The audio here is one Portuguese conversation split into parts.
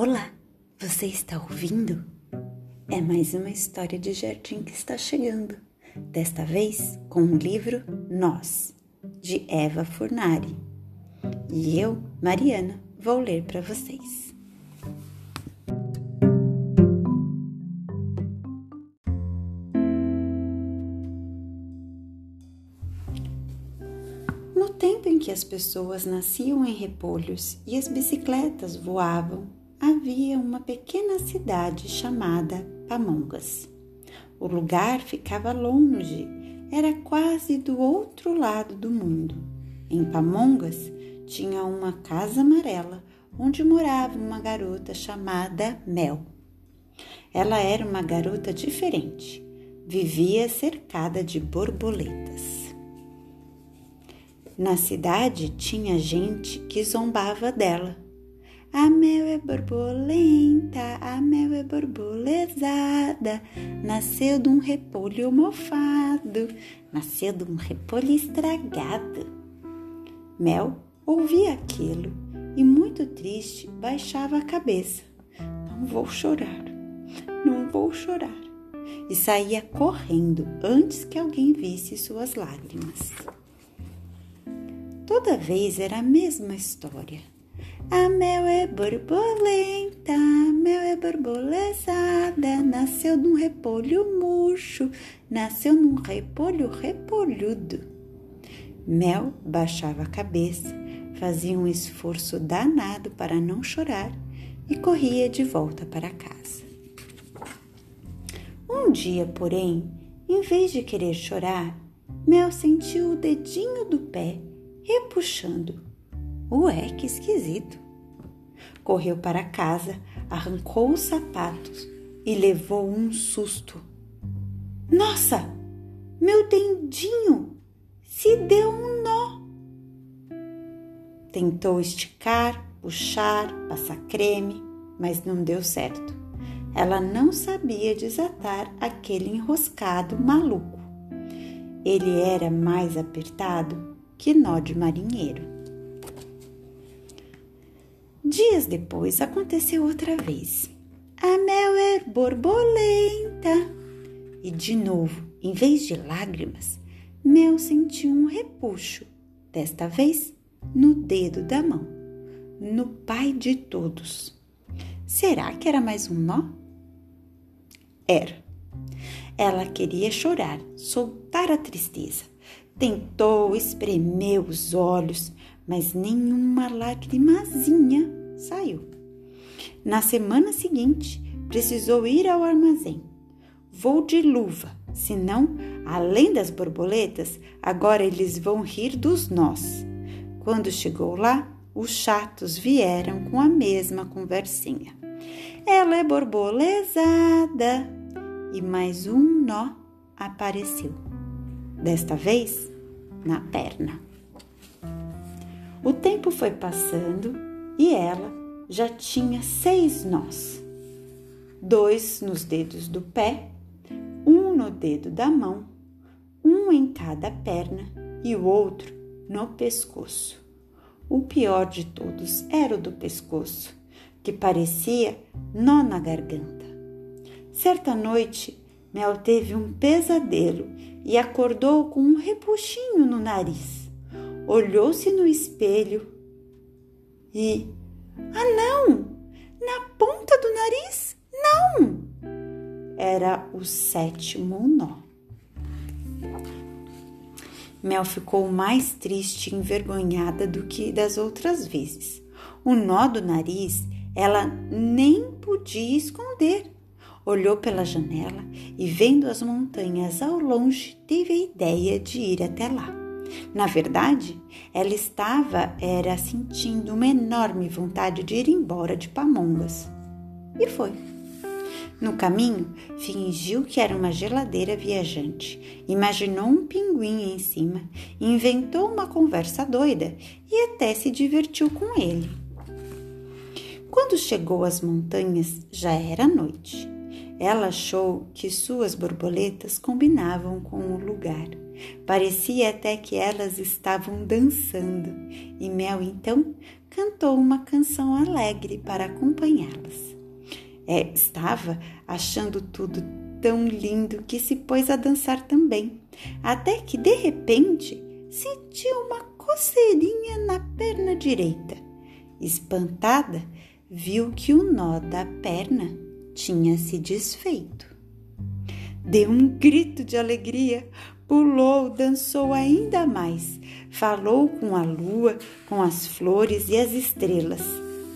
Olá, você está ouvindo? É mais uma história de jardim que está chegando. Desta vez com o livro Nós, de Eva Furnari. E eu, Mariana, vou ler para vocês. No tempo em que as pessoas nasciam em repolhos e as bicicletas voavam, havia uma pequena cidade chamada Pamongas. O lugar ficava longe, era quase do outro lado do mundo. Em Pamongas tinha uma casa amarela onde morava uma garota chamada Mel. Ela era uma garota diferente, vivia cercada de borboletas. Na cidade tinha gente que zombava dela. A mel é borbolenta, a mel é borbolezada, nasceu de um repolho mofado, nasceu de um repolho estragado. Mel ouvia aquilo e, muito triste, baixava a cabeça. Não vou chorar, não vou chorar. E saía correndo antes que alguém visse suas lágrimas. Toda vez era a mesma história. A mel é borbolenta, a mel é borbolezada, nasceu num repolho murcho, nasceu num repolho repolhudo. Mel baixava a cabeça, fazia um esforço danado para não chorar e corria de volta para casa. Um dia, porém, em vez de querer chorar, Mel sentiu o dedinho do pé repuxando. Ué, que esquisito! Correu para casa, arrancou os sapatos e levou um susto. Nossa, meu dendinho se deu um nó. Tentou esticar, puxar, passar creme, mas não deu certo. Ela não sabia desatar aquele enroscado maluco. Ele era mais apertado que nó de marinheiro. Dias depois aconteceu outra vez. A mel é borbolenta. E de novo, em vez de lágrimas, Mel sentiu um repuxo, desta vez no dedo da mão, no pai de todos. Será que era mais um nó? Era. Ela queria chorar, soltar a tristeza, Tentou espremer os olhos, mas nenhuma lagrimazinha saiu. Na semana seguinte, precisou ir ao armazém. Vou de luva, senão, além das borboletas, agora eles vão rir dos nós. Quando chegou lá, os chatos vieram com a mesma conversinha. Ela é borbolezada. E mais um nó apareceu desta vez na perna. O tempo foi passando e ela já tinha seis nós: dois nos dedos do pé, um no dedo da mão, um em cada perna e o outro no pescoço. O pior de todos era o do pescoço, que parecia nó na garganta. Certa noite, Mel teve um pesadelo e acordou com um repuxinho no nariz. Olhou-se no espelho e. Ah, não! Na ponta do nariz? Não! Era o sétimo nó. Mel ficou mais triste e envergonhada do que das outras vezes. O nó do nariz ela nem podia esconder olhou pela janela e, vendo as montanhas ao longe, teve a ideia de ir até lá. Na verdade, ela estava era sentindo uma enorme vontade de ir embora de Pamongas. E foi. No caminho, fingiu que era uma geladeira viajante, imaginou um pinguim em cima, inventou uma conversa doida e até se divertiu com ele. Quando chegou às montanhas, já era noite. Ela achou que suas borboletas combinavam com o lugar. Parecia até que elas estavam dançando, e Mel então cantou uma canção alegre para acompanhá-las. É, estava achando tudo tão lindo que se pôs a dançar também, até que de repente sentiu uma coceirinha na perna direita. Espantada, viu que o nó da perna tinha se desfeito. Deu um grito de alegria, pulou, dançou ainda mais, falou com a lua, com as flores e as estrelas.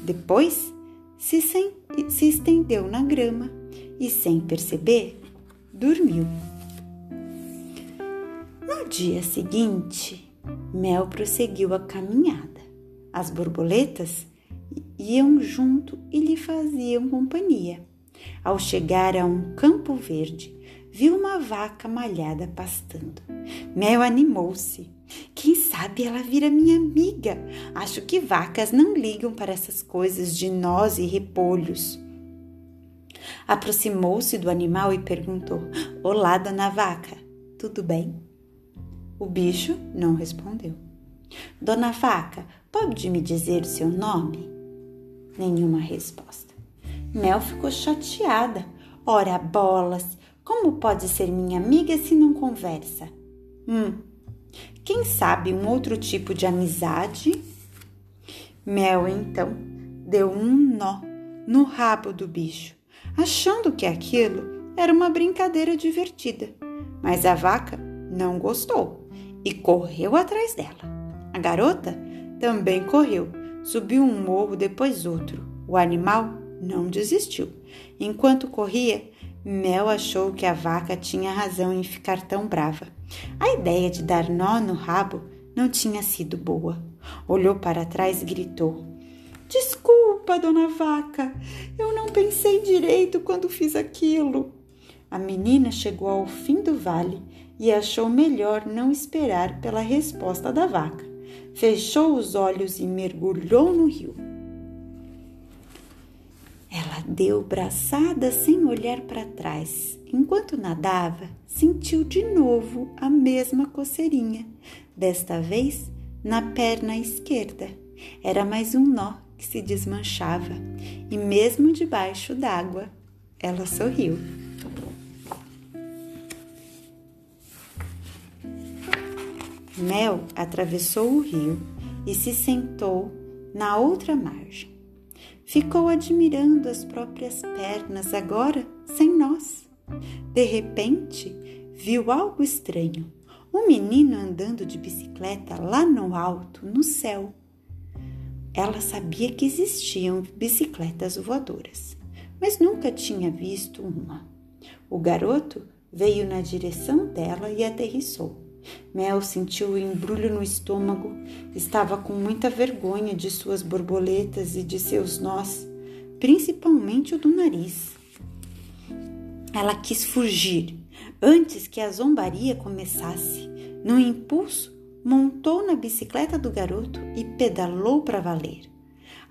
Depois se, se estendeu na grama e, sem perceber, dormiu. No dia seguinte, Mel prosseguiu a caminhada. As borboletas iam junto e lhe faziam companhia. Ao chegar a um campo verde, viu uma vaca malhada pastando. Mel animou-se. Quem sabe ela vira minha amiga? Acho que vacas não ligam para essas coisas de nós e repolhos. Aproximou-se do animal e perguntou: Olá, dona vaca, tudo bem? O bicho não respondeu. Dona vaca, pode me dizer o seu nome? Nenhuma resposta. Mel ficou chateada. Ora, bolas, como pode ser minha amiga se não conversa? Hum, quem sabe um outro tipo de amizade? Mel então deu um nó no rabo do bicho, achando que aquilo era uma brincadeira divertida. Mas a vaca não gostou e correu atrás dela. A garota também correu, subiu um morro depois outro. O animal não desistiu. Enquanto corria, Mel achou que a vaca tinha razão em ficar tão brava. A ideia de dar nó no rabo não tinha sido boa. Olhou para trás e gritou: Desculpa, dona vaca, eu não pensei direito quando fiz aquilo. A menina chegou ao fim do vale e achou melhor não esperar pela resposta da vaca. Fechou os olhos e mergulhou no rio. Deu braçada sem olhar para trás. Enquanto nadava, sentiu de novo a mesma coceirinha, desta vez na perna esquerda. Era mais um nó que se desmanchava, e mesmo debaixo d'água, ela sorriu. Mel atravessou o rio e se sentou na outra margem. Ficou admirando as próprias pernas, agora sem nós. De repente, viu algo estranho. Um menino andando de bicicleta lá no alto, no céu. Ela sabia que existiam bicicletas voadoras, mas nunca tinha visto uma. O garoto veio na direção dela e aterrissou. Mel sentiu o embrulho no estômago, estava com muita vergonha de suas borboletas e de seus nós, principalmente o do nariz. Ela quis fugir antes que a zombaria começasse. No impulso, montou na bicicleta do garoto e pedalou para valer.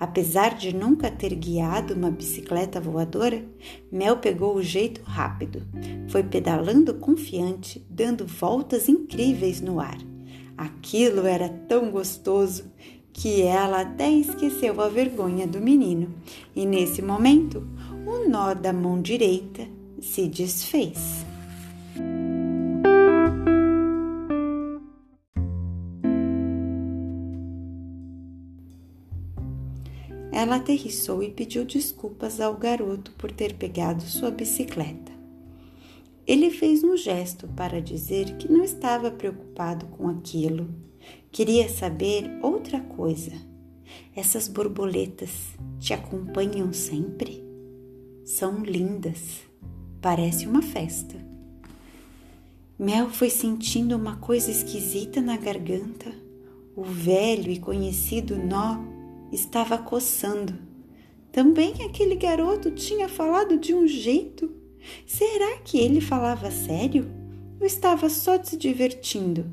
Apesar de nunca ter guiado uma bicicleta voadora, Mel pegou o jeito rápido. Foi pedalando confiante, dando voltas incríveis no ar. Aquilo era tão gostoso que ela até esqueceu a vergonha do menino. E nesse momento, o nó da mão direita se desfez. Ela aterrissou e pediu desculpas ao garoto por ter pegado sua bicicleta. Ele fez um gesto para dizer que não estava preocupado com aquilo. Queria saber outra coisa. Essas borboletas te acompanham sempre? São lindas. Parece uma festa. Mel foi sentindo uma coisa esquisita na garganta. O velho e conhecido nó estava coçando. Também aquele garoto tinha falado de um jeito. Será que ele falava sério? Ou estava só se divertindo?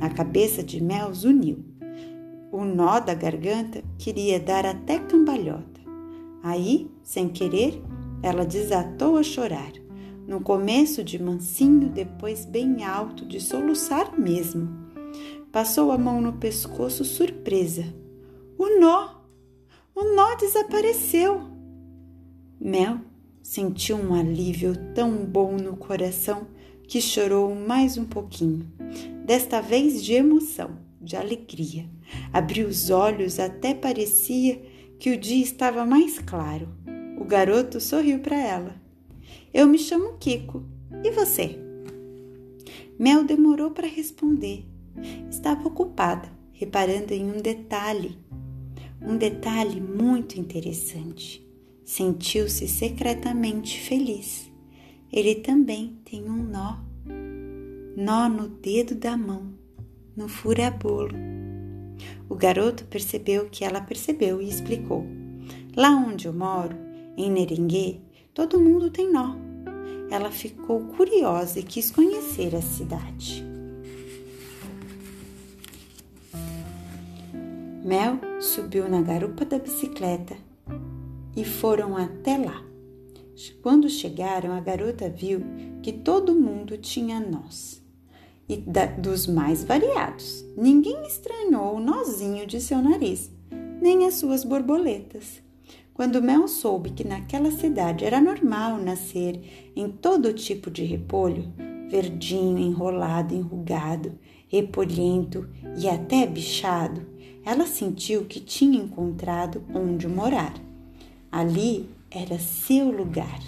A cabeça de Mel uniu. O nó da garganta queria dar até cambalhota. Aí, sem querer, ela desatou a chorar. No começo de mansinho, depois bem alto, de soluçar mesmo. Passou a mão no pescoço, surpresa. O nó! O nó desapareceu! Mel sentiu um alívio tão bom no coração que chorou mais um pouquinho, desta vez de emoção, de alegria. Abriu os olhos, até parecia que o dia estava mais claro. O garoto sorriu para ela. Eu me chamo Kiko. E você? Mel demorou para responder. Estava ocupada, reparando em um detalhe. Um detalhe muito interessante. Sentiu-se secretamente feliz. Ele também tem um nó. Nó no dedo da mão, no furabolo. O garoto percebeu que ela percebeu e explicou. Lá onde eu moro, em Neringuê, todo mundo tem nó. Ela ficou curiosa e quis conhecer a cidade. Mel subiu na garupa da bicicleta e foram até lá. Quando chegaram, a garota viu que todo mundo tinha nós e da, dos mais variados. Ninguém estranhou o nozinho de seu nariz, nem as suas borboletas. Quando Mel soube que naquela cidade era normal nascer em todo tipo de repolho, verdinho, enrolado, enrugado, repolhento e até bichado, ela sentiu que tinha encontrado onde morar. Ali era seu lugar.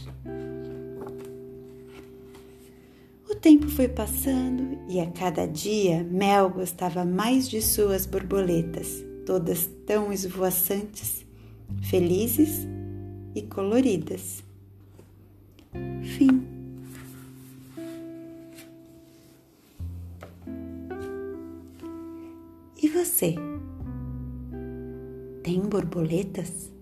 O tempo foi passando e a cada dia Mel gostava mais de suas borboletas, todas tão esvoaçantes felizes e coloridas. Fim. E você? Tem borboletas?